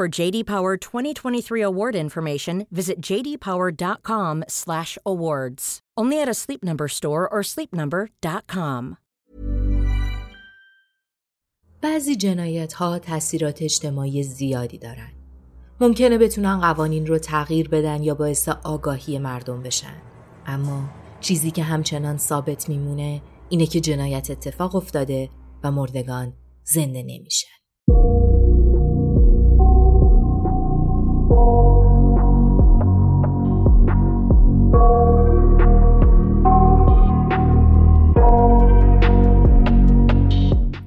For JD Power 2023 award information, visit jdpower.com/awards. Only at a Sleep Number store or sleepnumber.com. بعضی جنایت ها تاثیرات اجتماعی زیادی دارن. ممکنه بتونن قوانین رو تغییر بدن یا باعث آگاهی مردم بشن. اما چیزی که همچنان ثابت میمونه اینه که جنایت اتفاق افتاده و مردگان زنده نمیشن.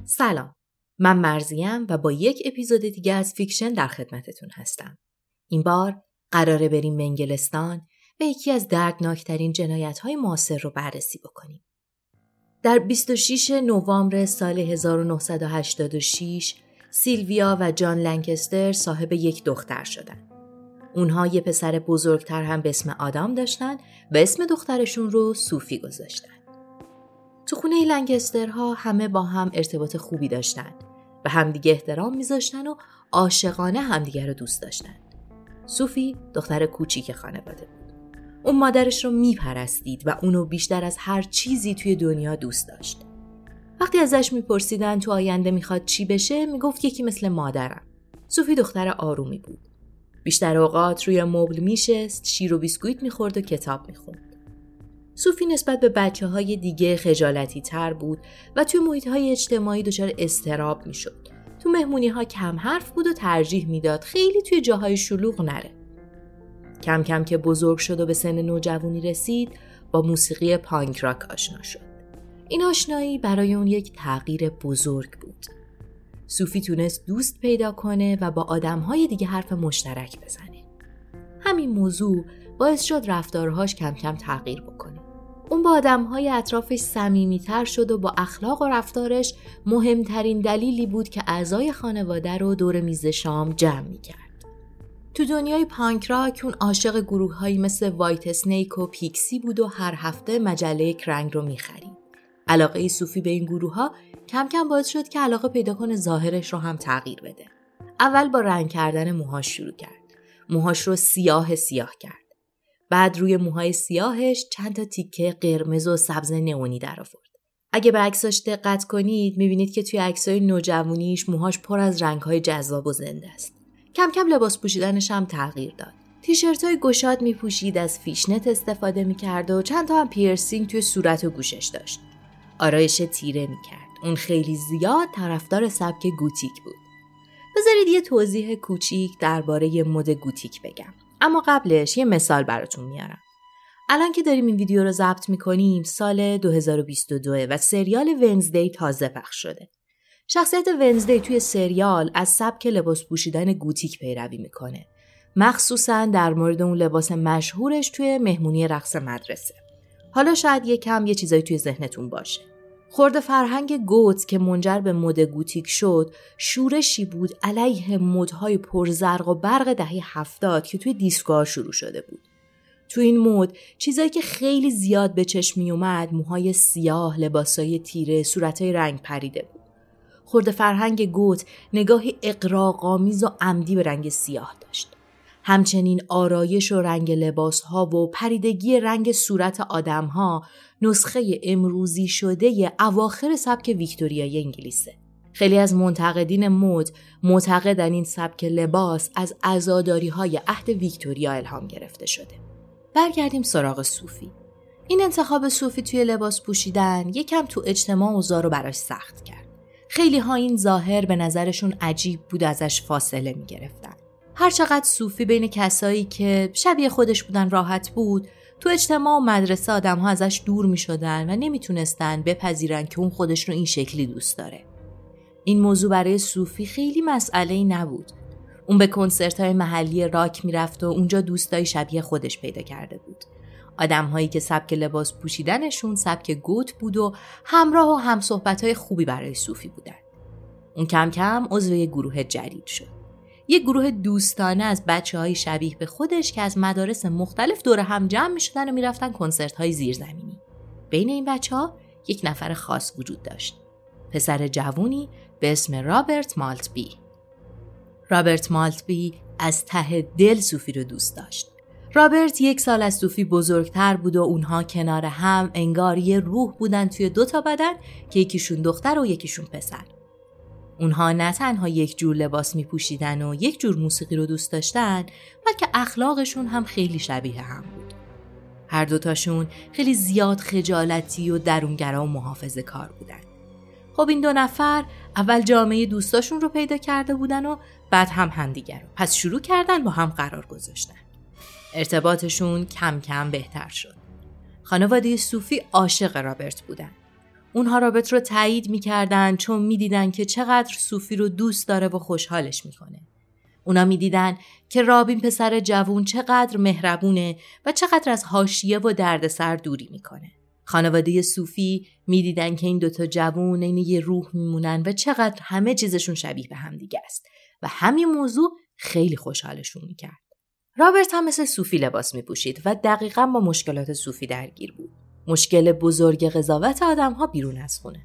سلام. من مرزیم و با یک اپیزود دیگه از فیکشن در خدمتتون هستم. این بار قراره بریم به انگلستان و یکی از دردناکترین جنایت های معاصر رو بررسی بکنیم. در 26 نوامبر سال 1986 سیلویا و جان لنکستر صاحب یک دختر شدند. اونها یه پسر بزرگتر هم به اسم آدام داشتن و اسم دخترشون رو سوفی گذاشتن. تو خونه لنگسترها همه با هم ارتباط خوبی داشتن و همدیگه احترام میذاشتن و عاشقانه همدیگه رو دوست داشتن. صوفی دختر کوچیک خانواده بود. اون مادرش رو میپرستید و اونو بیشتر از هر چیزی توی دنیا دوست داشت. وقتی ازش میپرسیدن تو آینده می‌خواد چی بشه می‌گفت یکی مثل مادرم. صوفی دختر آرومی بود. بیشتر اوقات روی مبل میشست، شیر و بیسکویت می‌خورد و کتاب می‌خوند. صوفی نسبت به بچه های دیگه خجالتی تر بود و توی محیط های اجتماعی دچار استراب می‌شد. تو مهمونی ها کم حرف بود و ترجیح می‌داد خیلی توی جاهای شلوغ نره. کم کم که بزرگ شد و به سن نوجوانی رسید با موسیقی پانک راک آشنا شد. این آشنایی برای اون یک تغییر بزرگ بود. صوفی تونست دوست پیدا کنه و با آدمهای دیگه حرف مشترک بزنه. همین موضوع باعث شد رفتارهاش کم کم تغییر بکنه. اون با آدمهای اطرافش صمیمیتر شد و با اخلاق و رفتارش مهمترین دلیلی بود که اعضای خانواده رو دور میز شام جمع می‌کرد. تو دنیای پانک راک اون عاشق گروه هایی مثل وایت سنیک و پیکسی بود و هر هفته مجله کرنگ رو می‌خرید. علاقه صوفی به این گروه ها کم کم باعث شد که علاقه پیدا کنه ظاهرش رو هم تغییر بده. اول با رنگ کردن موهاش شروع کرد. موهاش رو سیاه سیاه کرد. بعد روی موهای سیاهش چند تا تیکه قرمز و سبز نئونی در آورد. اگه به عکساش دقت کنید می‌بینید که توی عکسای نوجوانیش موهاش پر از رنگهای جذاب و زنده است. کم کم لباس پوشیدنش هم تغییر داد. تیشرت های گشاد میپوشید از fishnet استفاده می‌کرد و چند تا هم پیرسینگ توی صورت و گوشش داشت. آرایش تیره می‌کرد. اون خیلی زیاد طرفدار سبک گوتیک بود. بذارید یه توضیح کوچیک درباره مد گوتیک بگم. اما قبلش یه مثال براتون میارم. الان که داریم این ویدیو رو ضبط می‌کنیم سال 2022 و سریال ونزدی تازه پخش شده. شخصیت ونزدی توی سریال از سبک لباس پوشیدن گوتیک پیروی می‌کنه. مخصوصا در مورد اون لباس مشهورش توی مهمونی رقص مدرسه. حالا شاید یه کم یه چیزایی توی ذهنتون باشه. خورده فرهنگ گوت که منجر به مد گوتیک شد شورشی بود علیه مدهای پرزرق و برق دهه هفتاد که توی دیسکوها شروع شده بود. تو این مد چیزایی که خیلی زیاد به چشم می اومد موهای سیاه، لباسای تیره، صورتای رنگ پریده بود. خورده فرهنگ گوت نگاهی اقراقامیز و عمدی به رنگ سیاه داشت. همچنین آرایش و رنگ لباس ها و پریدگی رنگ صورت آدم ها نسخه امروزی شده اواخر سبک ویکتوریای انگلیسه. خیلی از منتقدین مد معتقدن این سبک لباس از ازاداری های عهد ویکتوریا الهام گرفته شده. برگردیم سراغ صوفی. این انتخاب صوفی توی لباس پوشیدن یکم تو اجتماع اوضاع رو براش سخت کرد. خیلی ها این ظاهر به نظرشون عجیب بود ازش فاصله می گرفتن. هرچقدر صوفی بین کسایی که شبیه خودش بودن راحت بود تو اجتماع و مدرسه آدم ها ازش دور می شدن و نمی‌تونستن بپذیرن که اون خودش رو این شکلی دوست داره. این موضوع برای صوفی خیلی مسئله نبود. اون به کنسرت های محلی راک می‌رفت و اونجا دوستای شبیه خودش پیدا کرده بود. آدم هایی که سبک لباس پوشیدنشون سبک گوت بود و همراه و همصحبت های خوبی برای صوفی بودن. اون کم کم عضو گروه جدید شد. یه گروه دوستانه از بچه های شبیه به خودش که از مدارس مختلف دور هم جمع می شدن و می‌رفتن کنسرت های زیرزمینی. بین این بچه ها یک نفر خاص وجود داشت. پسر جوونی به اسم رابرت مالتبی. رابرت مالتبی از ته دل صوفی رو دوست داشت. رابرت یک سال از صوفی بزرگتر بود و اونها کنار هم انگار یه روح بودن توی دو تا بدن که یکیشون دختر و یکیشون پسر. اونها نه تنها یک جور لباس می پوشیدن و یک جور موسیقی رو دوست داشتن بلکه اخلاقشون هم خیلی شبیه هم بود. هر دوتاشون خیلی زیاد خجالتی و درونگرا و محافظه کار بودن. خب این دو نفر اول جامعه دوستاشون رو پیدا کرده بودن و بعد هم همدیگر رو. پس شروع کردن با هم قرار گذاشتن. ارتباطشون کم کم بهتر شد. خانواده صوفی عاشق رابرت بودن. اونها رابرت رو تایید می‌کردن چون می‌دیدن که چقدر صوفی رو دوست داره و خوشحالش می‌کنه. اونا می‌دیدن که رابین پسر جوون چقدر مهربونه و چقدر از حاشیه و دردسر دوری می‌کنه. خانواده صوفی می‌دیدن که این دوتا جوون این یه روح میمونن و چقدر همه چیزشون شبیه به هم دیگه است و همین موضوع خیلی خوشحالشون می‌کرد. رابرت هم مثل صوفی لباس میپوشید و دقیقا با مشکلات صوفی درگیر بود. مشکل بزرگ قضاوت آدم ها بیرون از خونه.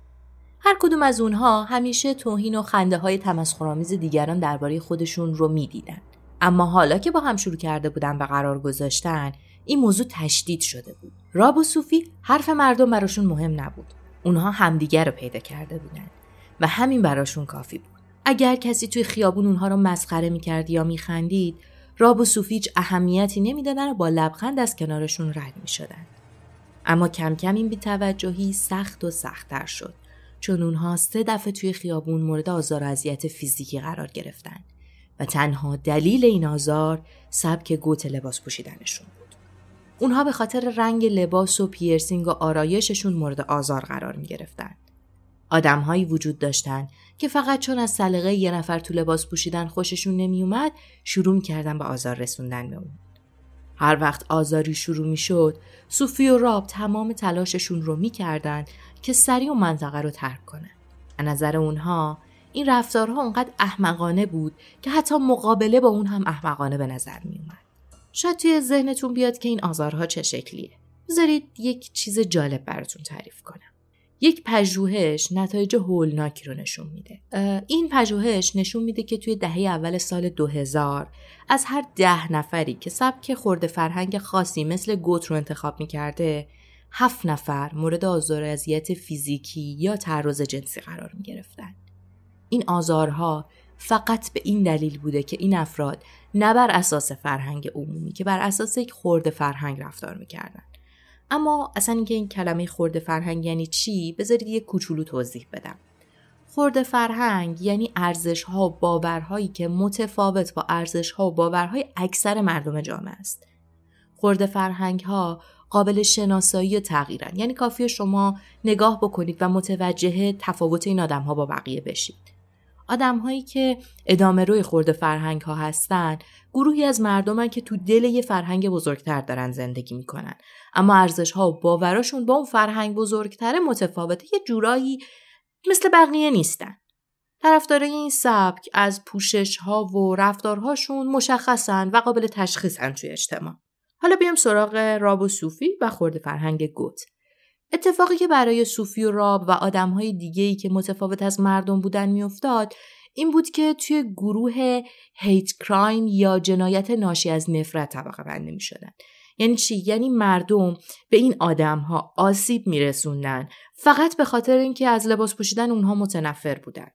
هر کدوم از اونها همیشه توهین و خنده های تمسخرآمیز دیگران درباره خودشون رو می‌دیدن. اما حالا که با هم شروع کرده بودن به قرار گذاشتن این موضوع تشدید شده بود. راب و صوفی حرف مردم براشون مهم نبود. اونها همدیگر رو پیدا کرده بودن و همین براشون کافی بود. اگر کسی توی خیابون اونها رو مسخره می‌کرد یا میخندید راب و صوفی اهمیتی نمی‌دادن و با لبخند از کنارشون رد می‌شدن. اما کم کم این بیتوجهی سخت و سختتر شد چون اونها سه دفعه توی خیابون مورد آزار و اذیت فیزیکی قرار گرفتن و تنها دلیل این آزار سبک گوت لباس پوشیدنشون بود. اونها به خاطر رنگ لباس و پیرسینگ و آرایششون مورد آزار قرار می گرفتن. آدمهایی وجود داشتن که فقط چون از سلیقه یه نفر تو لباس پوشیدن خوششون نمیومد شروع کردن به آزار رسوندن به اون. هر وقت آزاری شروع می شد صوفی و راب تمام تلاششون رو می‌کردن که سریع و منطقه رو ترک کنن. از نظر اونها این رفتارها اونقدر احمقانه بود که حتی مقابله با اون هم احمقانه به نظر می اومد. شاید توی ذهنتون بیاد که این آزارها چه شکلیه. بذارید یک چیز جالب براتون تعریف کنم. یک پژوهش نتایج هولناکی رو نشون میده. این پژوهش نشون میده که توی دهه اول سال 2000 از هر ده نفری که سبک خورده فرهنگ خاصی مثل گوت رو انتخاب می‌کرده هفت نفر مورد آزار اذیت فیزیکی یا تعرض جنسی قرار می گرفتن. این آزارها فقط به این دلیل بوده که این افراد نه بر اساس فرهنگ عمومی که بر اساس یک خورده فرهنگ رفتار می‌کردن اما اصلا اینکه این کلمه خورده فرهنگ یعنی چی بذارید یه کوچولو توضیح بدم. خورده فرهنگ یعنی ارزش ها و باورهایی که متفاوت با ارزش ها و باورهای اکثر مردم جامعه است. خورده فرهنگ ها قابل شناسایی و تغییرن. یعنی کافیه شما نگاه بکنید و متوجه تفاوت این آدم ها با بقیه بشید. آدم هایی که ادامه روی خورده فرهنگ ها هستن گروهی از مردمن که تو دل یه فرهنگ بزرگتر دارن زندگی می‌کنن. اما ارزش ها و باوراشون با اون فرهنگ بزرگتر متفاوته. یه جورایی مثل بقیه نیستن. طرفدارای این سبک از پوشش ها و رفتارهاشون مشخصن و قابل تشخیصن توی اجتماع. حالا بیام سراغ راب و صوفی و خورده فرهنگ گوت. اتفاقی که برای صوفی و راب و آدمهای دیگه‌ای که متفاوت از مردم بودن میافتاد این بود که توی گروه هیت کرایم یا جنایت ناشی از نفرت طبقه بندی می شدن. یعنی چی؟ یعنی مردم به این آدم ها آسیب می رسوندن فقط به خاطر اینکه از لباس پوشیدن اونها متنفر بودن.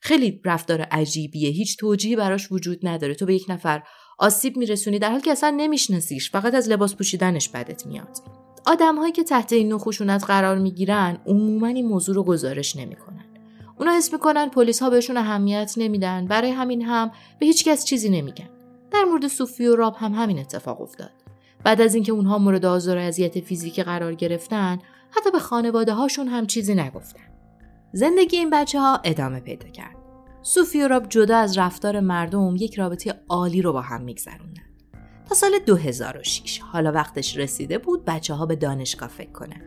خیلی رفتار عجیبیه. هیچ توجیهی براش وجود نداره. تو به یک نفر آسیب میرسونی در حالی که اصلا نمیشناسیش. فقط از لباس پوشیدنش بدت میاد. آدمهایی که تحت این نوع خشونت قرار می‌گیرن عموما این موضوع رو گزارش نمی‌کنن. اونا حس می‌کنن پلیس ها بهشون اهمیت نمیدن. برای همین هم به هیچ کس چیزی نمیگن. در مورد صوفی و راب هم همین اتفاق افتاد. بعد از اینکه اونها مورد آزار و اذیت فیزیکی قرار گرفتن حتی به خانواده هاشون هم چیزی نگفتن. زندگی این بچه ها ادامه پیدا کرد. صوفی و راب جدا از رفتار مردم یک رابطه عالی رو با هم میگذروندن. تا سال 2006 حالا وقتش رسیده بود بچه ها به دانشگاه فکر کنن.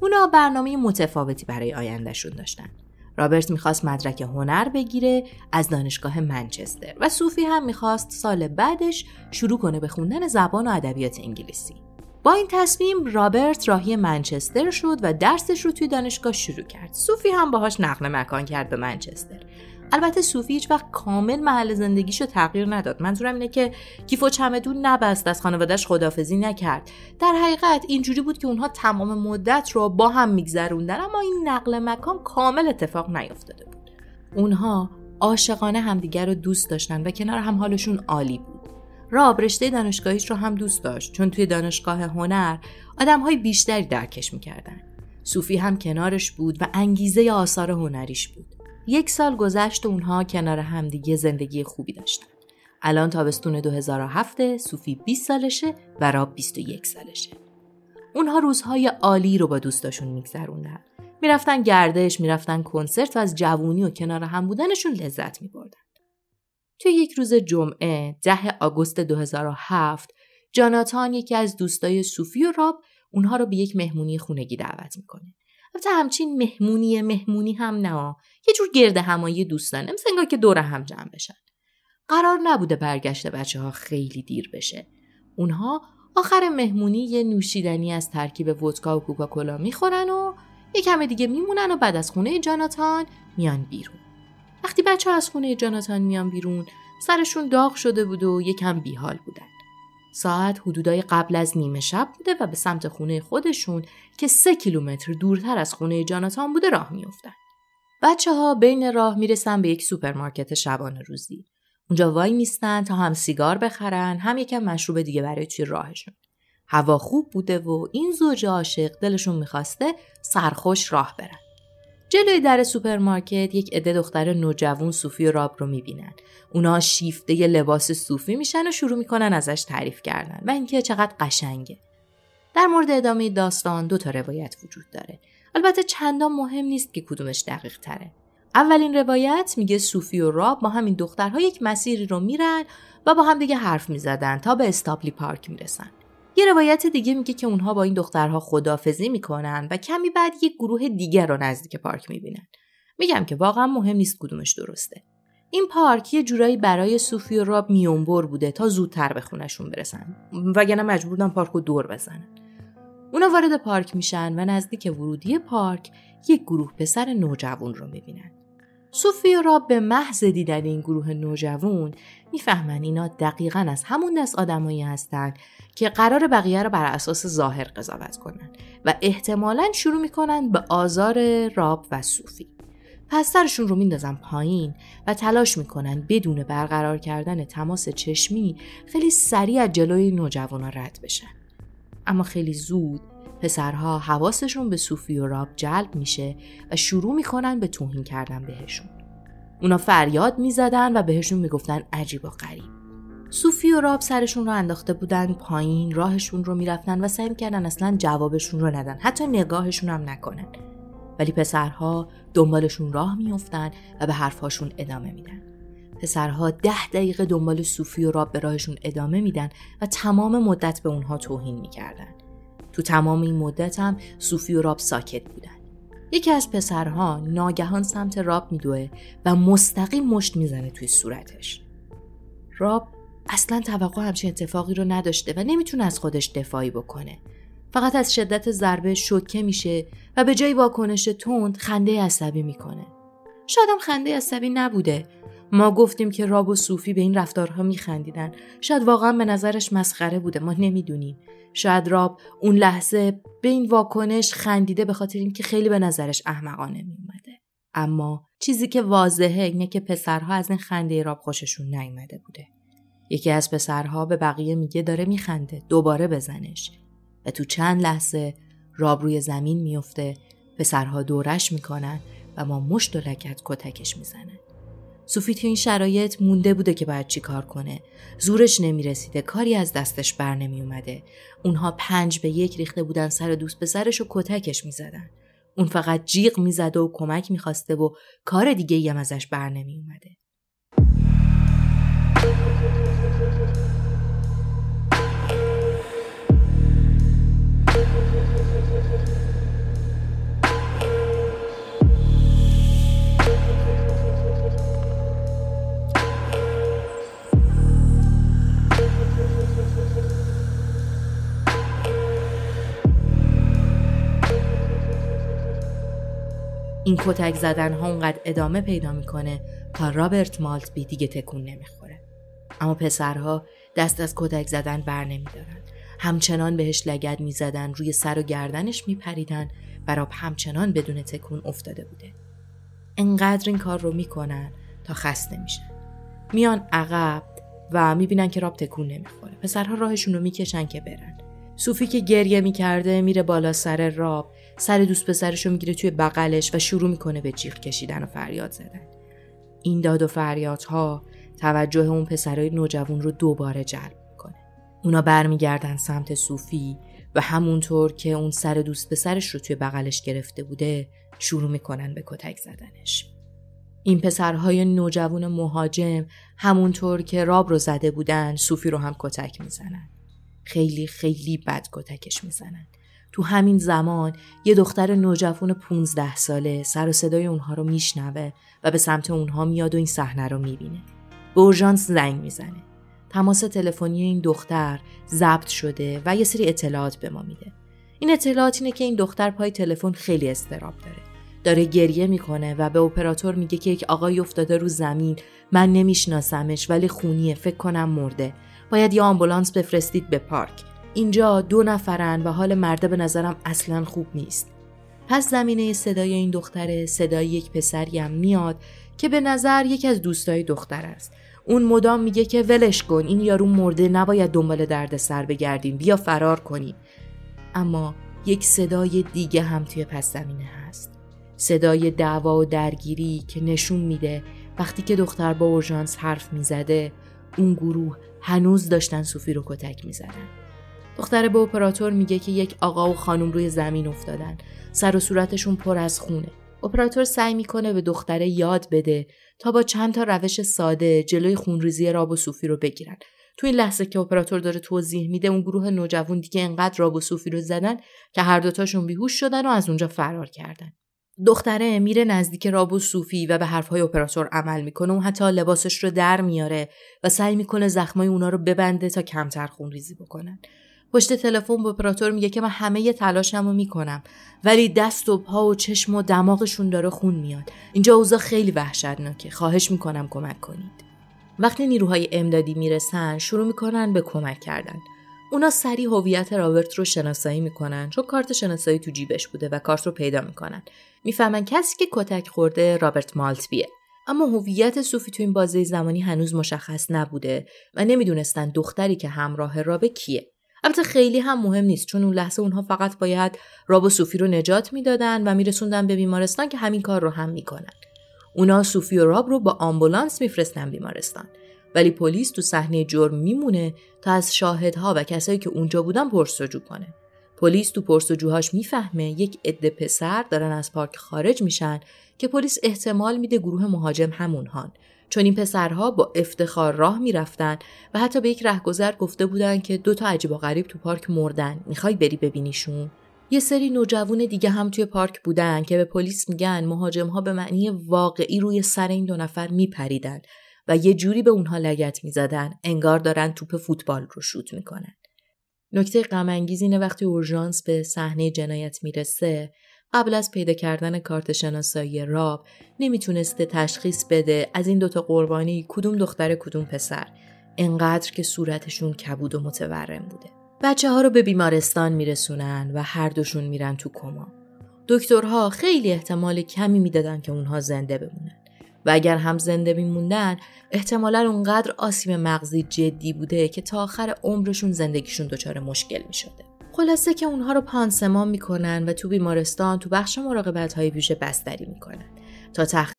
اونا برنامه متفاوتی برای آیندهشون داشتن. رابرت می‌خواست مدرک هنر بگیره از دانشگاه منچستر و صوفی هم می‌خواست سال بعدش شروع کنه به خوندن زبان و ادبیات انگلیسی. با این تصمیم رابرت راهی منچستر شد و درسش رو توی دانشگاه شروع کرد. صوفی هم باهاش نقل مکان کرد به منچستر. البته صوفی هیچ وقت کامل محل زندگیشو تغییر نداد. منظورم اینه که کیف و چمدون نبست از خانوادهش خدافزی نکرد. در حقیقت اینجوری بود که اونها تمام مدت رو با هم میگذروندن اما این نقل مکان کامل اتفاق نیفتاده بود. اونها عاشقانه همدیگر رو دوست داشتن و کنار هم حالشون عالی بود. راب رشته دانشگاهیش رو هم دوست داشت چون توی دانشگاه هنر آدمهای بیشتری درکش می‌کردن. صوفی هم کنارش بود و انگیزه آثار هنریش بود. یک سال گذشت و اونها کنار همدیگه زندگی خوبی داشتن. الان تابستون 2007 صوفی 20 سالشه و راب 21 سالشه. اونها روزهای عالی رو با دوستاشون میگذروندن. می‌رفتن گردش، می‌رفتن کنسرت و از جوونی و کنار هم بودنشون لذت میبردن. توی یک روز جمعه ده آگوست 2007 جاناتان یکی از دوستای صوفی و راب اونها رو به یک مهمونی خونگی دعوت می‌کنه. البته همچین مهمونی مهمونی هم نه. یه جور گرد همایی دوستانه مثل انگار که دور هم جمع بشن. قرار نبوده برگشت بچه ها خیلی دیر بشه. اونها آخر مهمونی یه نوشیدنی از ترکیب ودکا و کوکاکولا می‌خورن و یه کم دیگه میمونن و بعد از خونه جاناتان میان بیرون. وقتی بچه ها از خونه جاناتان میان بیرون سرشون داغ شده بود و یکم بیحال بودن. ساعت حدودای قبل از نیمه شب بوده و به سمت خونه خودشون که سه کیلومتر دورتر از خونه جاناتان بوده راه میافتن. بچه ها بین راه می‌رسن به یک سوپرمارکت شبانه روزی. اونجا وای میستن تا هم سیگار بخرن هم یکم مشروب دیگه برای توی راهشون. هوا خوب بوده و این زوج عاشق دلشون می‌خواسته سرخوش راه برن. جلوی در سوپرمارکت یک عده دختر نوجوان سوفی و راب رو می‌بینن. اونا شیفته لباس سوفی میشن و شروع می‌کنن ازش تعریف کردن و اینکه چقدر قشنگه. در مورد ادامه داستان دو تا روایت وجود داره. البته چندان مهم نیست که کدومش دقیق تره. اولین روایت میگه سوفی و راب با همین دخترها یک مسیری رو میرن و با هم دیگه حرف می‌زدن تا به Stubbylee Park می‌رسن. یه روایت دیگه میگه که اونها با این دخترها خدافظی می‌کنن و کمی بعد یک گروه دیگر رو نزدیک پارک می‌بینن. میگم که واقعا مهم نیست کدومش درسته. این پارک یه جورایی برای صوفی و راب میونبر بوده تا زودتر به خونشون برسن وگرنه مجبور بودن پارک رو دور بزنن. اونا وارد پارک میشن و نزدیک ورودی پارک یک گروه پسر نوجوان رو می‌بینن. صوفی و راب به محض دیدن این گروه نوجوان می‌فهمن اینا دقیقا از همون دست آدمایی هستن که قرار بقیه رو بر اساس ظاهر قضاوت کنن و احتمالا شروع می‌کنن به آزار راب و صوفی. پس سرشون رو میندازن پایین و تلاش می‌کنن بدون برقرار کردن تماس چشمی خیلی سریع از جلوی نوجوانا رد بشن. اما خیلی زود پسرها حواسشون به صوفی و راب جلب میشه و شروع می‌کنن به توهین کردن بهشون. اونا فریاد می‌زدن و بهشون می‌گفتن عجیب و غریب. صوفی و راب سرشون رو انداخته بودن پایین راهشون رو می‌رفتن و سعی می‌کردن اصلا جوابشون رو ندن. حتی نگاهشون هم نکنن. ولی پسرها دنبالشون راه میافتن و به حرفهاشون ادامه میدن. پسرها ده دقیقه دنبال صوفی و راب به راهشون ادامه میدن و تمام مدت به اونها توهین می‌کردن. تو تمام این مدت هم صوفی و راب ساکت بودن. یکی از پسرها ناگهان سمت راب میدوه و مستقیم مشت می‌زنه توی صورتش. راب اصلا توقع همچین اتفاقی رو نداشته و نمی‌تونه از خودش دفاعی بکنه. فقط از شدت ضربه شوکه میشه و به جای واکنش تند خنده عصبی می‌کنه. شاید هم خنده عصبی نبوده. ما گفتیم که راب و صوفی به این رفتارها میخندیدن. شاید واقعا به نظرش مسخره بوده. ما نمی‌دونیم. شاید راب اون لحظه به این واکنش خندیده به خاطر اینکه خیلی به نظرش احمقانه میومده اما چیزی که واضحه اینه که پسرها از این خنده راب خوششون نیومده بوده. یکی از پسرها به بقیه میگه داره میخنده دوباره بزنش. و تو چند لحظه راب روی زمین میفته پسرها دورش می‌کنن و ما مشت و لکت کتکش می‌زنن. صوفی تو این شرایط مونده بوده که باید چی کار کنه. زورش نمی‌رسیده کاری از دستش بر نمی اومده اونها پنج به یک ریخته بودن سر دوست پسرش و کتکش می‌زدن. اون فقط جیغ می‌زده و کمک می‌خواسته و کار دیگه هم ازش بر نمی اومده این کتک زدن ها اونقدر ادامه پیدا می‌کنه تا رابرت مالتبی دیگه تکون نمی‌خوره. اما پسرها دست از کتک زدن بر نمیدارن. همچنان بهش لگد می‌زدن روی سر و گردنش میپریدن و راب همچنان بدون تکون افتاده بوده. انقدر این کار رو می‌کنن تا خسته میشن. میان عقب و می‌بینن که راب تکون نمی‌خوره. پسرها راهشون رو می‌کشن که برن. صوفی که گریه می‌کرده میره بالا سر راب. سر دوست پسرش رو می‌گیره توی بغلش و شروع می‌کنه به جیغ کشیدن و فریاد زدن. این داد و فریادها توجه اون پسرای نوجوان رو دوباره جلب می‌کنه. اونا برمیگردن سمت صوفی و همونطور که اون سر دوست پسرش رو توی بغلش گرفته بوده شروع می‌کنن به کتک زدنش. این پسرهای نوجوان مهاجم همونطور که راب رو زده بودن صوفی رو هم کتک می‌زنن. خیلی خیلی بد کتکش می‌زنن. تو همین زمان یه دختر نوجوان 15 ساله سر و صدای اونها رو میشنوه و به سمت اونها میاد و این صحنه رو می‌بینه. به اورژانس زنگ می‌زنه. تماس تلفنی این دختر ضبط شده و یه سری اطلاعات به ما میده. این اطلاعات اینه که این دختر پای تلفن خیلی استراب داره. داره گریه می‌کنه و به اپراتور میگه که یک آقای افتاده رو زمین من نمیشناسمش ولی خونیه فکر کنم مرده باید یه آمبولانس بفرستید به پارک اینجا دو نفرن و حال مرده به نظرم اصلا خوب نیست. پس زمینه صدای این دختره صدای یک پسری هم میاد که به نظر یکی از دوستای دختر است. اون مدام میگه که ولش کن این یارو مرده نباید دنبال درد سر بگردیم بیا فرار کنیم. اما یک صدای دیگه هم توی پس زمینه هست. صدای دعوا و درگیری که نشون میده وقتی که دختر با اورژانس حرف می‌زده اون گروه هنوز داشتن صوفی رو کتک می‌زدن. دختر به اپراتور میگه که یک آقا و خانم روی زمین افتادن. سر و صورتشون پر از خونه. اپراتور سعی می‌کنه به دختره یاد بده تا با چند تا روش ساده جلوی خونریزی راب و صوفی رو بگیرن. تو این لحظه که اپراتور داره توضیح میده اون گروه نوجوان دیگه انقدر راب و صوفی رو زدن که هر دوتاشون بیهوش شدن و از اونجا فرار کردن. دختره میره نزدیک راب و صوفی و به حرفهای اپراتور عمل می‌کنه. و حتی لباسش رو در میاره و سعی می‌کنه زخمای اونا رو ببنده تا کمتر خونریزی بکنن. پشت تلفن به اپراتور میگه که من همه تلاشم رو می‌کنم ولی دست و پا و چشم و دماغشون داره خون میاد. اینجا اوضاع خیلی وحشتناکه. خواهش می‌کنم کمک کنید. وقتی نیروهای امدادی می‌رسن شروع می‌کنن به کمک کردن. اونا سریع هویت رابرت رو شناسایی می‌کنن چون کارت شناسایی تو جیبش بوده و کارت رو پیدا می‌کنن. می‌فهمن کسی که کتک خورده رابرت مالتبیه. اما هویت صوفی تو این بازه زمانی هنوز مشخص نبوده و نمی‌دونستن دختری که همراه رابه کیه. البته خیلی هم مهم نیست چون اون لحظه اونها فقط باید راب و صوفی رو نجات می‌دادن و میرسوندن به بیمارستان که همین کار رو هم می‌کنن. اونا صوفی و راب رو با آمبولانس میفرستن بیمارستان. ولی پلیس تو صحنه جرم میمونه تا از شاهدها و کسایی که اونجا بودن پرسجو کنه. پلیس تو پرسجوهاش می‌فهمه یک عده پسر دارن از پارک خارج میشن که پلیس احتمال میده گروه مهاجم همونهان. چون این پسرها با افتخار راه می‌رفتن و حتی به یک رهگذر گفته بودن که دو تا عجیب و غریب تو پارک مردن. می‌خوای بری ببینیشون؟ یه سری نوجوان دیگه هم توی پارک بودن که به پلیس میگن مهاجم ها به معنی واقعی روی سر این دو نفر میپریدن و یه جوری به اونها لگت می‌زدن. انگار دارن توپ فوتبال رو شوت می‌کنن. نکته غم اینه وقتی اورژانس به صحنه جنایت می‌رسه قبل از پیدا کردن کارت شناسایی راب نمی‌تونسته تشخیص بده از این دوتا قربانی کدوم دختر کدوم پسر. انقدر که صورتشون کبود و متورم بوده. بچه ها رو به بیمارستان میرسونن و هر دوشون میرن تو کما. دکترها خیلی احتمال کمی می‌دادن که اونها زنده بمونن. و اگر هم زنده میموندن احتمالا اونقدر آسیب مغزی جدی بوده که تا آخر عمرشون زندگیشون دچار مشکل می‌شده. خلاصه که اونها رو پانسمان میکنن و تو بیمارستان تو بخش مراقبت های ویژه بستری میکنن تا تخ...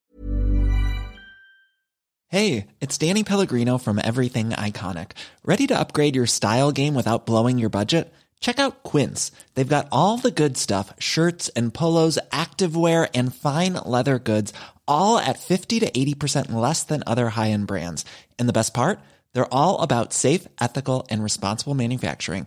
Hey, it's Danny Pellegrino from Everything Iconic. Ready to upgrade your style game without blowing your budget? Check out Quince. They've got all the good stuff, shirts and polos, activewear and fine leather goods, all at 50 to 80% less than other high-end brands. And the best part? They're all about safe, ethical and responsible manufacturing.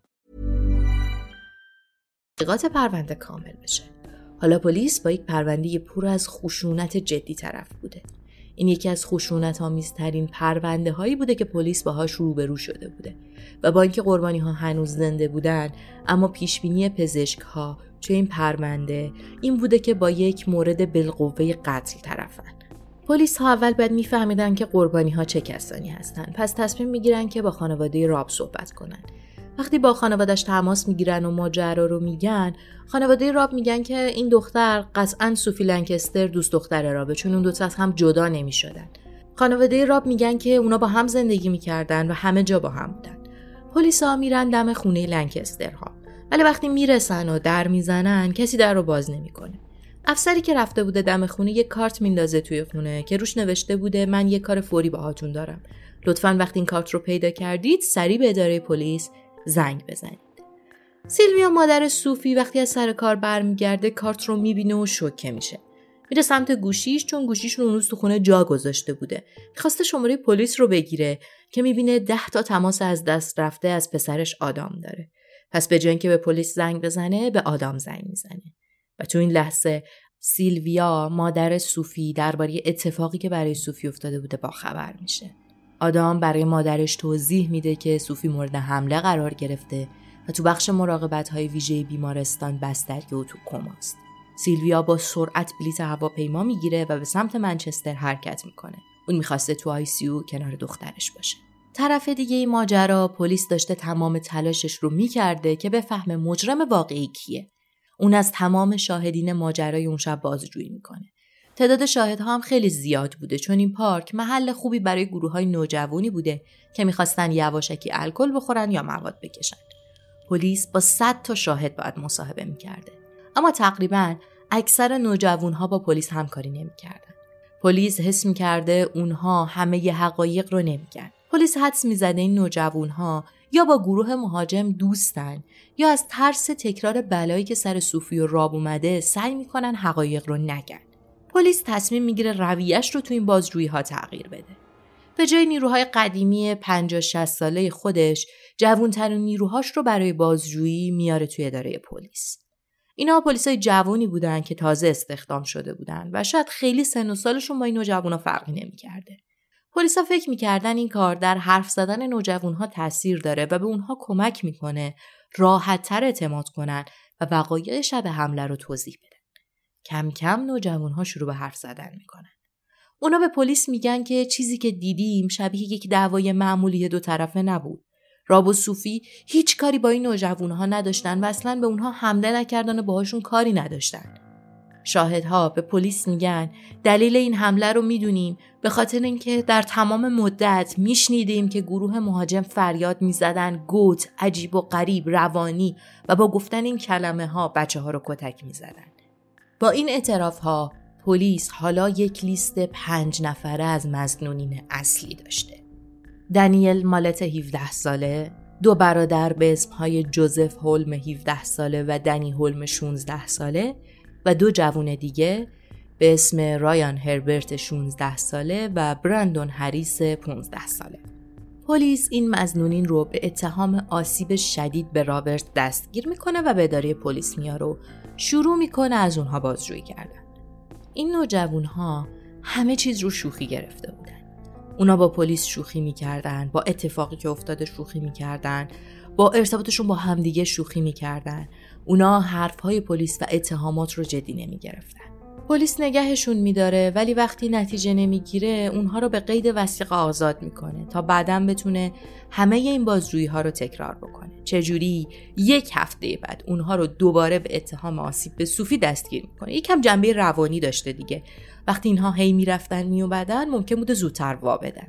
تحقیقات پرونده کامل بشه. حالا پلیس با یک پرونده پر از خشونت جدی طرف بوده. این یکی از خشونت آمیزترین پرونده هایی بوده که پلیس باهاش روبرو شده بوده و با اینکه قربانی ها هنوز زنده بودن اما پیشبینی پزشک ها توی این پرونده این بوده که با یک مورد بالقوه قتل طرفن پلیس ها اول باید میفهمیدن که قربانی ها چه کسانی هستند پس تصمیم می‌گیرن که با خانواده راب صحبت کنن وقتی با خانوادش تماس می‌گیرن و ماجرا رو میگن خانواده راب میگن که این دختر قطعا سوفی لنکستر دوست دختر رابه چون اون دوتا از هم جدا نمی‌شدن. خانواده راب میگن که اونا با هم زندگی می‌کردن و همه جا با هم بودن. پلیس ها میرن دم خونه لنکسترها. ولی وقتی می‌رسن و در می‌زنن کسی در رو باز نمی‌کنه. افسری که رفته بوده دم خونه یه کارت میندازه توی خونه که روش نوشته بوده من یه کار فوری باهاتون دارم. لطفا وقتی این کارت رو پیدا کردید سریع به اداره پلیس زنگ بزنید. سیلویا مادر صوفی وقتی از سر کار برمیگرده کارت رو می‌بینه و شوکه میشه. میره سمت گوشیش چون گوشیش رو اون تو خونه جا گذاشته بوده. خواسته شماره پلیس رو بگیره که می‌بینه ده تا تماس از دست رفته از پسرش آدام داره. پس به جای که به پلیس زنگ بزنه به آدام زنگ می‌زنه. و تو این لحظه سیلویا مادر صوفی درباره اتفاقی که برای صوفی افتاده بوده با خبر میشه. آدام برای مادرش توضیح میده که صوفی مورد حمله قرار گرفته و تو بخش مراقبت های ویژه بیمارستان بستری و تو کماست. سیلویا با سرعت بلیت هواپیما می‌گیره و به سمت منچستر حرکت می‌کنه. اون می‌خواسته تو آی سی کنار دخترش باشه. طرف دیگه ای ماجرا پلیس داشته تمام تلاشش رو می‌کرده که بفهمه مجرم واقعی کیه. اون از تمام شاهدین ماجرای اون شب بازجویی می‌کنه. تعداد شاهدها هم خیلی زیاد بوده چون این پارک محل خوبی برای گروه های نوجوانی بوده که می‌خواستن یواشکی الکل بخورن یا مواد بکشن. پلیس با 100 تا شاهد باید مصاحبه می‌کرده. اما تقریبا اکثر نوجوان ها با پلیس همکاری نمی‌کردن. پلیس حس می‌کرده اونها همه ی حقایق رو نمیگن. پلیس حدس می‌زده این نوجوان ها یا با گروه مهاجم دوستن یا از ترس تکرار بلایی که سر صوفی و راب اومده سعی می‌کنن حقایق رو نگن. پلیس تصمیم می‌گیره رویش رو تو این بازجویی ها تغییر بده. به جای نیروهای قدیمی 50 60 ساله خودش جوانترین نیروهاش رو برای بازجویی میاره توی اداره پلیس. اینا های جوانی بودن که تازه استخدام شده بودن و شاید خیلی سن و سالشون با این نوجوانا فرقی نمی‌کرده. پلیسا فکر می‌کردن این کار در حرف زدن نوجوانها تاثیر داره و به اونها کمک می‌کنه راحتتر اعتماد کنن و وقایع شب حمله رو توضیح بدن. کم کم ها شروع به حرف زدن می‌کنن. اونا به پلیس میگن که چیزی که دیدیم شبیه یک دعوای معمولی دو طرفه نبود. راب و صوفی هیچ کاری با این ها نداشتن و اصلا به اونها حمله نکردن و باهاشون کاری نداشتن. شاهدها به پلیس میگن دلیل این حمله رو می‌دونیم به خاطر اینکه در تمام مدت میشنیدیم که گروه مهاجم فریاد می‌زدن گوت عجیب و غریب روانی و با گفتن این کلمه ها بچه ها رو کتک می‌زدن با این اعتراف ها پلیس حالا یک لیست پنج نفره از مزنونین اصلی داشته دنیل مالت 17 ساله دو برادر به اسمهای جوزف هولم 17 ساله و دنی هولم 16 ساله و دو جوون دیگه به اسم رایان هربرت 16 ساله و برندون هریس 15 ساله. پلیس این مزنونین رو به اتهام آسیب شدید به رابرت دستگیر می‌کنه و به اداره پلیس میاره شروع می‌کنه از اونها بازجویی کردن. این نوجوان ها همه چیز رو شوخی گرفته بودن. اونا با پلیس شوخی می‌کردن، با اتفاقی که افتاده شوخی می‌کردن، با ارتباطشون با همدیگه شوخی می‌کردن. اونا حرفهای پلیس و اتهامات رو جدی نمی‌گرفتن. پلیس نگهشون میداره ولی وقتی نتیجه نمی‌گیره اونها رو به قید وسیقه آزاد می‌کنه تا بعدا بتونه همه این بازجویی ها رو تکرار بکنه. چجوری؟ یک هفته بعد اونها رو دوباره به اتهام آسیب به صوفی دستگیر می‌کنه. یکم جنبه روانی داشته دیگه. وقتی اینها هی می‌رفتن میومدن ممکن بوده زودتر وا بدن.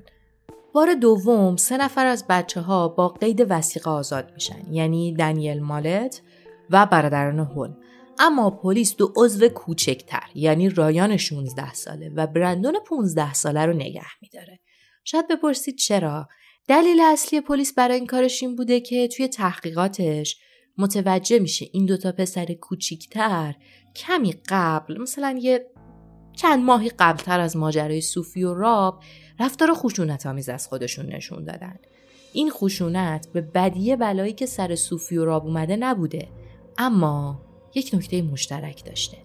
بار دوم سه نفر از بچه ها با قید وسیقه آزاد میشن. یعنی دنیل مالت و برادران هول. اما پلیس دو عضو کوچکتر یعنی رایان 16 ساله و برندون 15 ساله رو نگه میداره. شاید بپرسید چرا؟ دلیل اصلی پلیس برای این کارش این بوده که توی تحقیقاتش متوجه میشه این دوتا پسر کوچیکتر کمی قبل مثلا یه چند ماهی قبلتر از ماجرای صوفی و راب رفتار خشونت آمیز از خودشون نشون دادن. این خشونت به بدیه بلایی که سر صوفی و راب اومده نبوده اما یک نکته مشترک داشته.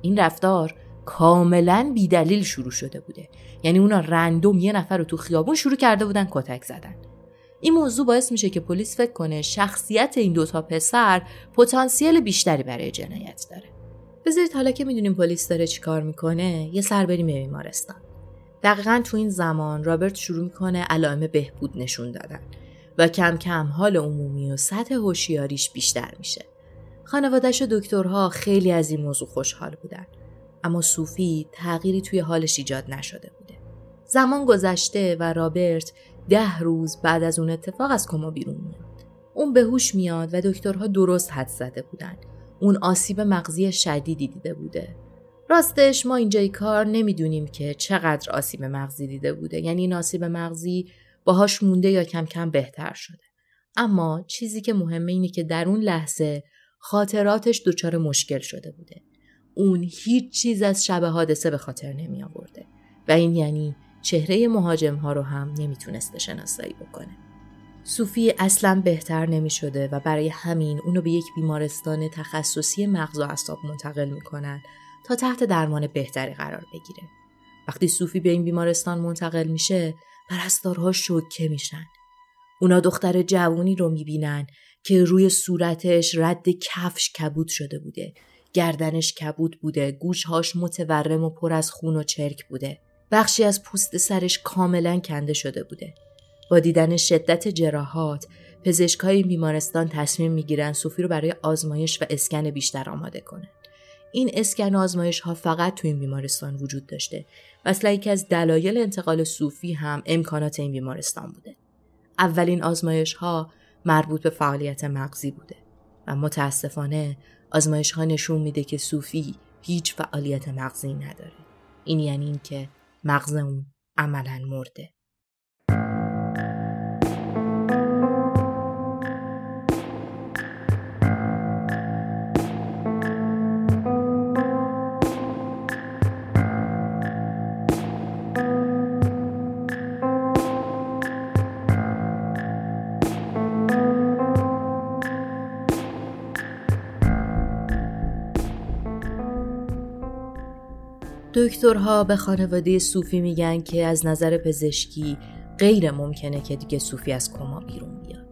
این رفتار کاملا بیدلیل شروع شده بوده. یعنی اونا رندوم یه نفر رو تو خیابون شروع کرده بودن کتک زدن. این موضوع باعث میشه که پلیس فکر کنه شخصیت این دوتا پسر پتانسیل بیشتری برای جنایت داره. بذارید حالا که می‌دونیم پلیس داره چیکار می‌کنه یه سر بریم به بیمارستان. دقیقا تو این زمان رابرت شروع می‌کنه علائم بهبود نشون دادن و کم کم حال عمومی و سطح هوشیاریش بیشتر میشه. خانوادش و دکترها خیلی از این موضوع خوشحال بودن. اما صوفی تغییری توی حالش ایجاد نشده بوده. زمان گذشته و رابرت ده روز بعد از اون اتفاق از کما بیرون میاد. اون به هوش میاد و دکترها درست حد زده بودن. اون آسیب مغزی شدیدی دیده بوده. راستش ما اینجای کار نمی‌دونیم که چقدر آسیب مغزی دیده بوده. یعنی این آسیب مغزی باهاش مونده یا کم کم بهتر شده. اما چیزی که مهمه اینه که در اون لحظه خاطراتش دچار مشکل شده بوده. اون هیچ چیز از شب حادثه به خاطر نمی آورده و این یعنی چهره مهاجم ها رو هم نمی‌تونسته شناسایی بکنه. صوفی اصلا بهتر نمی شده و برای همین اونو به یک بیمارستان تخصصی مغز و اعصاب منتقل می‌کنن تا تحت درمان بهتری قرار بگیره. وقتی صوفی به این بیمارستان منتقل میشه پرستارها شوکه میشن. اونا دختر جوونی رو می‌بینن که روی صورتش رد کفش کبود شده بوده. گردنش کبود بوده گوشهاش متورم و پر از خون و چرک بوده. بخشی از پوست سرش کاملا کنده شده بوده. با دیدن شدت جراحات پزشکای بیمارستان تصمیم می‌گیرن صوفی رو برای آزمایش و اسکن بیشتر آماده کنه. این اسکن آزمایش ها فقط تو این بیمارستان وجود داشته. و اصلا یکی از دلایل انتقال صوفی هم امکانات این بیمارستان بوده. اولین آزمایش ها مربوط به فعالیت مغزی بوده. و متاسفانه آزمایش ها نشون میده که صوفی هیچ فعالیت مغزی نداره. این یعنی اینکه مغز اون عملا مرده. دکترها به خانواده صوفی میگن که از نظر پزشکی غیر ممکنه که دیگه صوفی از کما بیرون بیاد.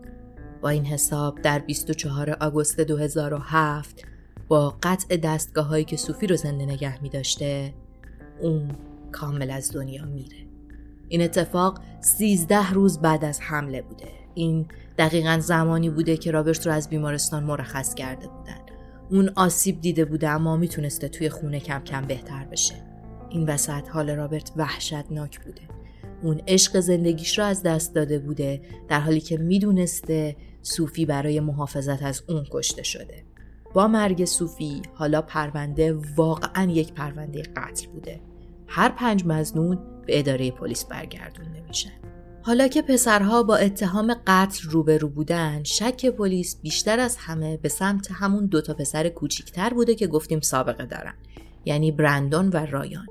با این حساب در 24 آگوست 2007 با قطع دستگاه هایی که صوفی رو زنده نگه می داشته اون کامل از دنیا میره. این اتفاق 13 روز بعد از حمله بوده. این دقیقا زمانی بوده که رابرت رو از بیمارستان مرخص کرده بودن. اون آسیب دیده بوده اما می‌تونسته توی خونه کم کم بهتر بشه. این وسط حال رابرت وحشتناک بوده. اون عشق زندگیش رو از دست داده بوده در حالی که می‌دونسته صوفی برای محافظت از اون کشته شده. با مرگ صوفی حالا پرونده واقعا یک پرونده قتل بوده. هر پنج مزنون به اداره پلیس برگردونده میشن. حالا که پسرها با اتهام قتل روبرو بودن شک پلیس بیشتر از همه به سمت همون دوتا پسر کوچیکتر بوده که گفتیم سابقه دارن یعنی برندون و رایان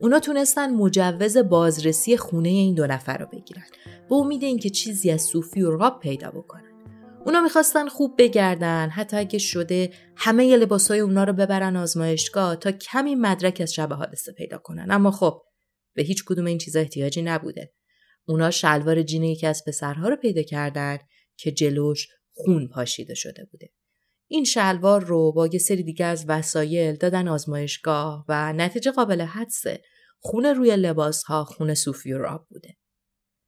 اونا تونستن مجوز بازرسی خونه این دو نفر رو بگیرن به امید اینکه چیزی از صوفی و راب پیدا بکنن. اونا می‌خواستن خوب بگردن حتی اگه شده همه ی لباسای اونا رو ببرن آزمایشگاه تا کمی مدرک از شب حادثه پیدا کنن. اما خب به هیچ کدوم این چیزا احتیاجی نبوده. اونا شلوار جین یکی از پسرها رو پیدا کردن که جلوش خون پاشیده شده بوده. این شلوار رو با یه سری دیگه از وسایل دادن آزمایشگاه و نتیجه قابل حدسه خون روی لباس ها خون صوفی و راب بوده.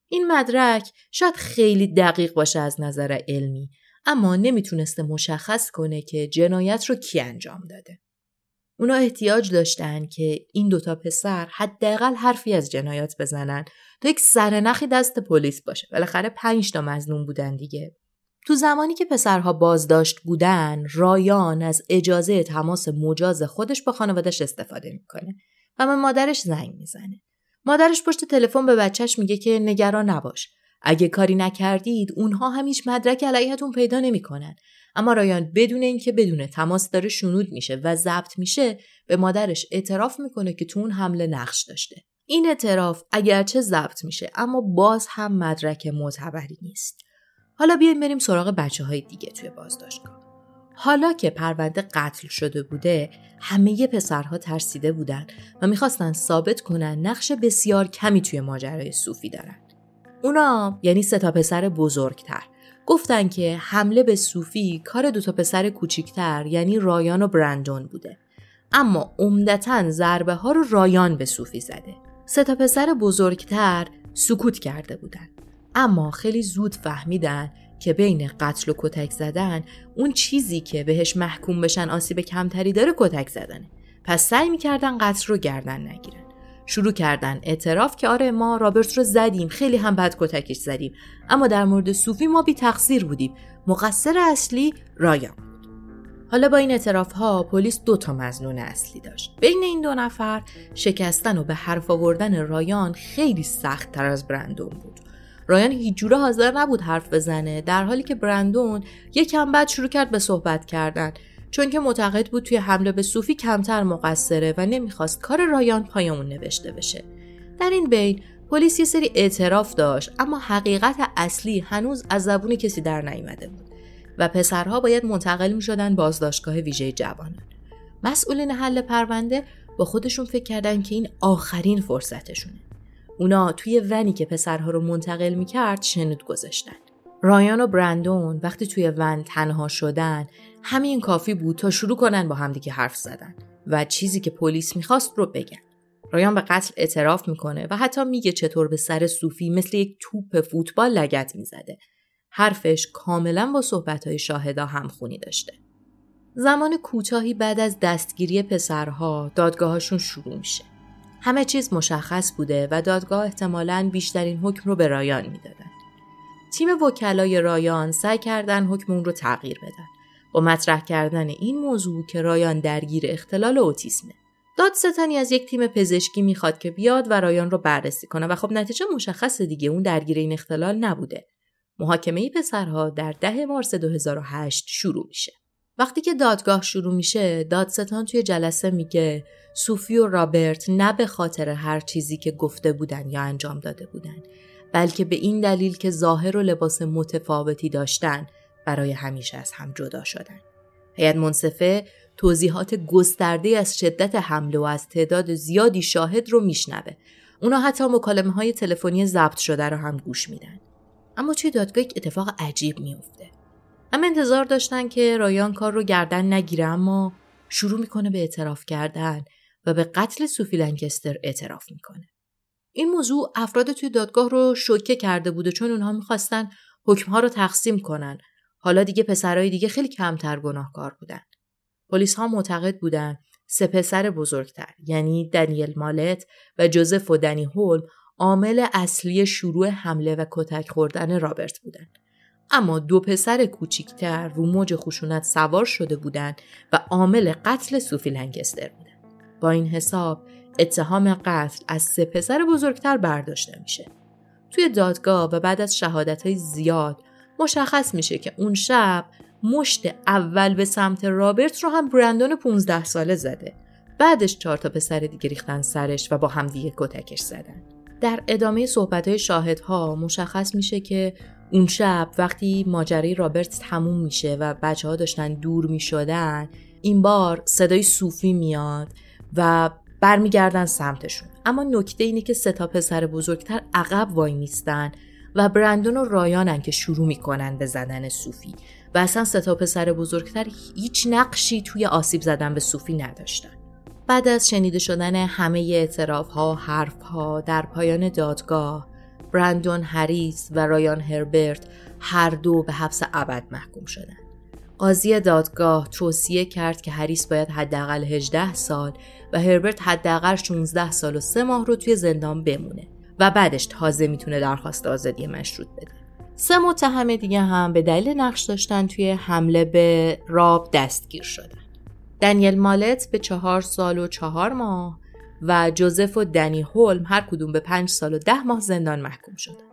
این مدرک شاید خیلی دقیق باشه از نظر علمی اما نمی‌تونسته مشخص کنه که جنایت رو کی انجام داده. اونا احتیاج داشتن که این دوتا پسر حداقل حرفی از جنایات بزنن تا یک سرنخی دست پلیس باشه بالاخره پنج تا مزنون بودن دیگه تو زمانی که پسرها بازداشت بودن رایان از اجازه تماس مجاز خودش با خانوادش استفاده می‌کنه و به مادرش زنگ می‌زنه. مادرش پشت تلفن به بچهش میگه که نگران نباش. اگه کاری نکردید اونها هم هیچ مدرک علیهتون پیدا نمی‌کنن. اما رایان بدون اینکه بدونه تماس داره شنود میشه و ضبط میشه به مادرش اعتراف می‌کنه که تو اون حمله نقش داشته. این اعتراف اگرچه ضبط میشه اما باز هم مدرک معتبری نیست. حالا بیایم بریم سراغ بچه های دیگه توی بازداشتگاه. حالا که پرونده قتل شده بوده همه پسرها ترسیده بودن و می‌خواستن ثابت کنن نقش بسیار کمی توی ماجرای صوفی دارن. اونا یعنی سه تا پسر بزرگتر گفتن که حمله به صوفی کار دو تا پسر کوچیکتر یعنی رایان و برندون بوده. اما عمدتا ضربه ها رو رایان به صوفی زده. سه تا پسر بزرگتر سکوت کرده بودن. اما خیلی زود فهمیدن که بین قتل و کتک زدن اون چیزی که بهش محکوم بشن آسیب کمتری داره کتک زدنه. پس سعی می‌کردن قتل رو گردن نگیرن. شروع کردن اعتراف که آره ما رابرت رو زدیم خیلی هم بد کتکش زدیم. اما در مورد صوفی ما بی تقصیر بودیم. مقصر اصلی رایان بود. حالا با این اعتراف ها پلیس دو تا مزنون اصلی داشت. بین این دو نفر شکستن و به حرف آوردن رایان خیلی سخت تر از برندون بود. رایان هیچ جوره حاضر نبود حرف بزنه. در حالی که برندون یکم بعد شروع کرد به صحبت کردن. چون که معتقد بود توی حمله به صوفی کمتر مقصره و نمی‌خواست کار رایان پایمون نوشته بشه. در این بین پلیس یه سری اعتراف داشت اما حقیقت اصلی هنوز از زبون کسی در نیامده بود و پسرها باید منتقل می شدن بازداشتگاه ویژه جوانان. مسئولین حل پرونده با خودشون فکر کردن که این آخرین فرصتشونه. اونا توی ونی که پسرها رو منتقل می کرد شنود گذاشتن رایان و برندون وقتی توی ون تنها شدن همین کافی بود تا شروع کنن با همدیگه حرف زدن و چیزی که پلیس می‌خواست رو بگن. رایان به قتل اعتراف می‌کنه و حتی میگه چطور به سر صوفی مثل یک توپ فوتبال لگت می‌زده. حرفش کاملا با صحبتهای شاهدا همخونی داشته. زمان کوتاهی بعد از دستگیری پسرها دادگاهشون شروع میشه. همه چیز مشخص بوده و دادگاه احتمالاً بیشترین حکم رو به رایان می‌دادن. تیم وکلای رایان سعی کردن حکم اون رو تغییر بدن. با مطرح کردن این موضوع که رایان درگیر اختلال اوتیسمه. دادستانی از یک تیم پزشکی می‌خواد که بیاد و رایان رو بررسی کنه و خب نتیجه مشخص دیگه اون درگیر این اختلال نبوده. محاکمه پسرها در ده مارس 2008 شروع میشه. وقتی که دادگاه شروع میشه دادستان توی جلسه میگه سوفی و رابرت نه به خاطر هر چیزی که گفته بودن یا انجام داده بودن بلکه به این دلیل که ظاهر و لباس متفاوتی داشتن برای همیشه از هم جدا شدن. هیئت منصفه توضیحات گسترده از شدت حمله و از تعداد زیادی شاهد رو میشنوه. اونا حتی مکالمه های تلفنی ضبط شده رو هم گوش میدن. اما توی دادگاه یک اتفاق عجیب میفته. هم انتظار داشتن که رایان کار رو گردن نگیره اما شروع می‌کنه به اعتراف کردن و به قتل سوفی لنکستر اعتراف می‌کنه. این موضوع افراد توی دادگاه رو شوکه کرده بوده چون اونها می‌خواستن حکمها رو تقسیم کنن حالا دیگه پسرای دیگه خیلی کمتر گناهکار بودن. پلیس ها معتقد بودند سه پسر بزرگتر یعنی دنیل مالت و جوزف و دنی هول عامل اصلی شروع حمله و کتک خوردن رابرت بودند. اما دو پسر کوچیکتر رو موج خشونت سوار شده بودند و عامل قتل سوفی لنگستر بودند. با این حساب اتهام قتل از سه پسر بزرگتر برداشته میشه. توی دادگاه و بعد از شهادت های زیاد مشخص میشه که اون شب مشت اول به سمت رابرت رو هم برندون 15 ساله زده. بعدش چهار تا پسر دیگه ریختن سرش و با هم دیگه کتکش زدن. در ادامه صحبت های شاهدها مشخص میشه که اون شب وقتی ماجرای رابرت تموم میشه و بچه ها داشتن دور می‌شدن این بار صدای صوفی میاد و برمیگردن سمتشون. اما نکته اینه که سه تا پسر بزرگتر عقب وای میستن و برندون و رایانن که شروع می‌کنن به زدن صوفی. و اصلا سه تا پسر بزرگتر هیچ نقشی توی آسیب زدن به صوفی نداشتن. بعد از شنیده شدن همه اعتراف ها حرف ها در پایان دادگاه برندون هریس و رایان هربرت هر دو به حبس ابد محکوم شدند. قاضی دادگاه توصیه کرد که هریس باید حداقل 18 سال و هربرت حداقل 16 سال و 3 ماه رو توی زندان بمونه و بعدش تازه می‌تونه درخواست آزادی مشروط بده. سه متهم دیگه هم به دلیل نقش داشتن توی حمله به راب دستگیر شدن. دنیل مالت به چهار سال و چهار ماه و جوزف و دنی هولم هر کدوم به پنج سال و ده ماه زندان محکوم شدند.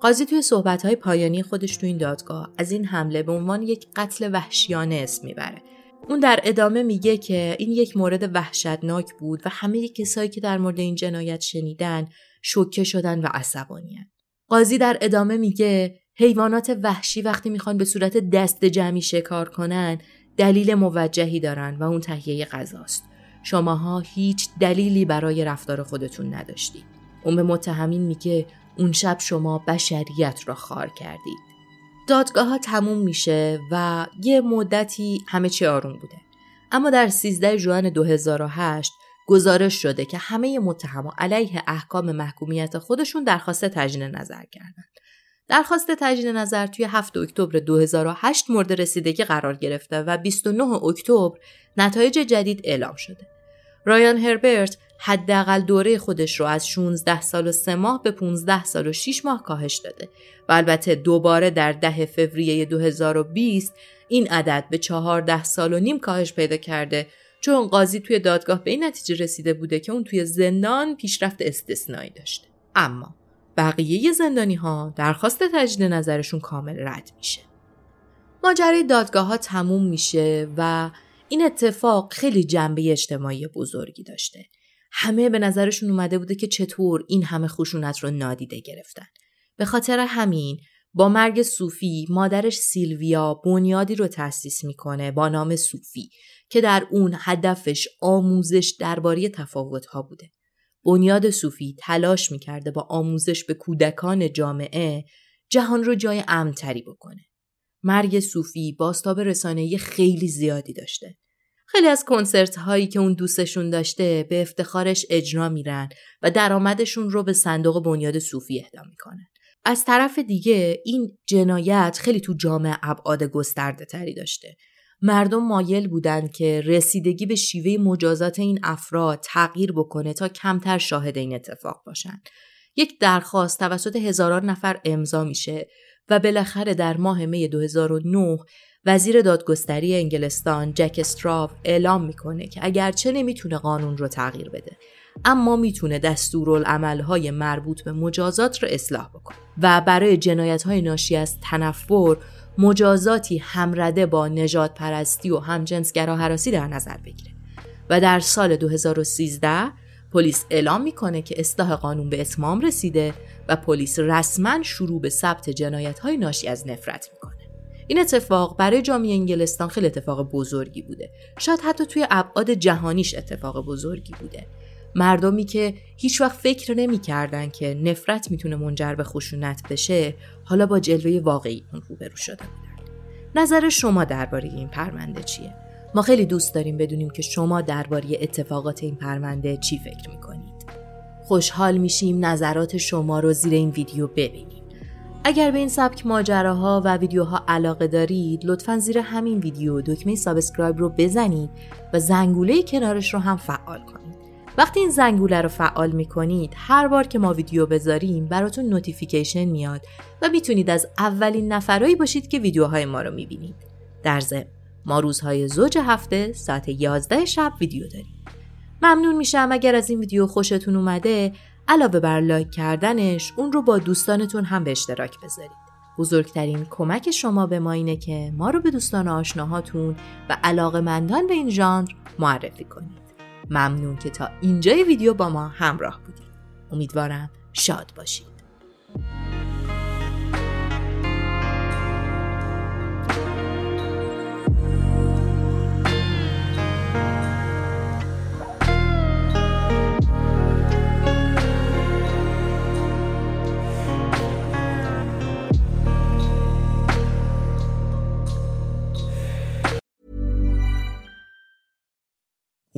قاضی توی صحبتهای پایانی خودش تو این دادگاه از این حمله به عنوان یک قتل وحشیانه اسم می‌بره. اون در ادامه میگه که این یک مورد وحشتناک بود و همه کسایی که در مورد این جنایت شنیدن شوکه شدن و عصبانیان. قاضی در ادامه میگه حیوانات وحشی وقتی می‌خوان به صورت دست جمعی شکار کنن دلیل موجهی دارن و اون تهیه غذاست. شماها هیچ دلیلی برای رفتار خودتون نداشتید. اون به متهمین میگه اون شب شما بشریت را خار کردید. دادگاه ها تموم میشه و یه مدتی همه چی آروم بوده. اما در 13 جوان 2008 گزارش شده که همه متهما علیه احکام محکومیت خودشون درخواست تجدید نظر کردند. درخواست تجدید نظر توی 7 اکتبر 2008 مورد رسیدگی قرار گرفته و 29 اکتبر نتایج جدید اعلام شده. رایان هربرت حداقل دوره خودش رو از 16 سال و 3 ماه به 15 سال و 6 ماه کاهش داده و البته دوباره در 10 فوریه 2020 این عدد به 14 سال و نیم کاهش پیدا کرده چون قاضی توی دادگاه به این نتیجه رسیده بوده که اون توی زندان پیشرفت استثنایی داشته اما بقیه زندانی ها درخواست تجدید نظرشون کامل رد میشه ماجرای دادگاه ها تموم میشه و این اتفاق خیلی جنبه اجتماعی بزرگی داشته. همه به نظرشون اومده بوده که چطور این همه خشونت رو نادیده گرفتن. به خاطر همین با مرگ صوفی مادرش سیلویا بنیادی رو تأسیس می‌کنه با نام صوفی که در اون هدفش آموزش درباره تفاوتها بوده. بنیاد صوفی تلاش می‌کرده با آموزش به کودکان جامعه جهان رو جای امنتری بکنه. مرگ صوفی باستاب رسانه‌ای خیلی زیادی داشته. خیلی از کنسرت هایی که اون دوستشون داشته به افتخارش اجرا میرن و درآمدشون رو به صندوق بنیاد صوفی اهدا می‌کنن. از طرف دیگه این جنایت خیلی تو جامعه ابعاد گسترده تری داشته. مردم مایل بودند که رسیدگی به شیوه مجازات این افراد تغییر بکنه تا کمتر شاهد این اتفاق باشن. یک درخواست توسط هزاران نفر امضا میشه و بالاخره در ماه می 2009 وزیر دادگستری انگلستان جک استراف اعلام می‌کنه که اگرچه نمی‌تونه قانون رو تغییر بده اما می‌تونه دستورالعملهای مربوط به مجازات رو اصلاح بکنه و برای جنایت های ناشی از تنفر مجازاتی همرده با نجات پرستی و همجنسگرا حراسی در نظر بگیره و در سال 2013 پلیس اعلام می‌کنه که اصلاح قانون به اتمام رسیده و پلیس رسما شروع به ثبت جنایت های ناشی از نفرت می‌کنه. این اتفاق برای جامعه انگلستان خیلی اتفاق بزرگی بوده. شاید حتی توی ابعاد جهانیش اتفاق بزرگی بوده. مردمی که هیچ وقت فکر نمی‌کردن که نفرت می‌تونه منجر به خشونت بشه حالا با جلوه واقعی اون روبرو شده بودن. نظر شما درباره این پرونده چیه؟ ما خیلی دوست داریم بدونیم که شما درباره اتفاقات این پرونده چی فکر می‌کنید. خوشحال میشیم نظرات شما رو زیر این ویدیو ببینیم. اگر به این سبک ماجراها و ویدیوها علاقه دارید لطفا زیر همین ویدیو دکمه subscribe رو بزنید و زنگوله کنارش رو هم فعال کنید وقتی این زنگوله رو فعال می‌کنید هر بار که ما ویدیو بذاریم براتون notification میاد و می‌تونید از اولین نفرایی باشید که ویدیوهای ما رو می‌بینید در ضمن ما روزهای زوج هفته ساعت 11 شب ویدیو داریم ممنون میشم اگر از این ویدیو خوشتون اومده علاوه بر لایک کردنش اون رو با دوستانتون هم به اشتراک بذارید. بزرگترین کمک شما به ما اینه که ما رو به دوستان آشناهاتون و علاقه مندان به این ژانر معرفی کنید. ممنون که تا اینجای ویدیو با ما همراه بودید. امیدوارم شاد باشید.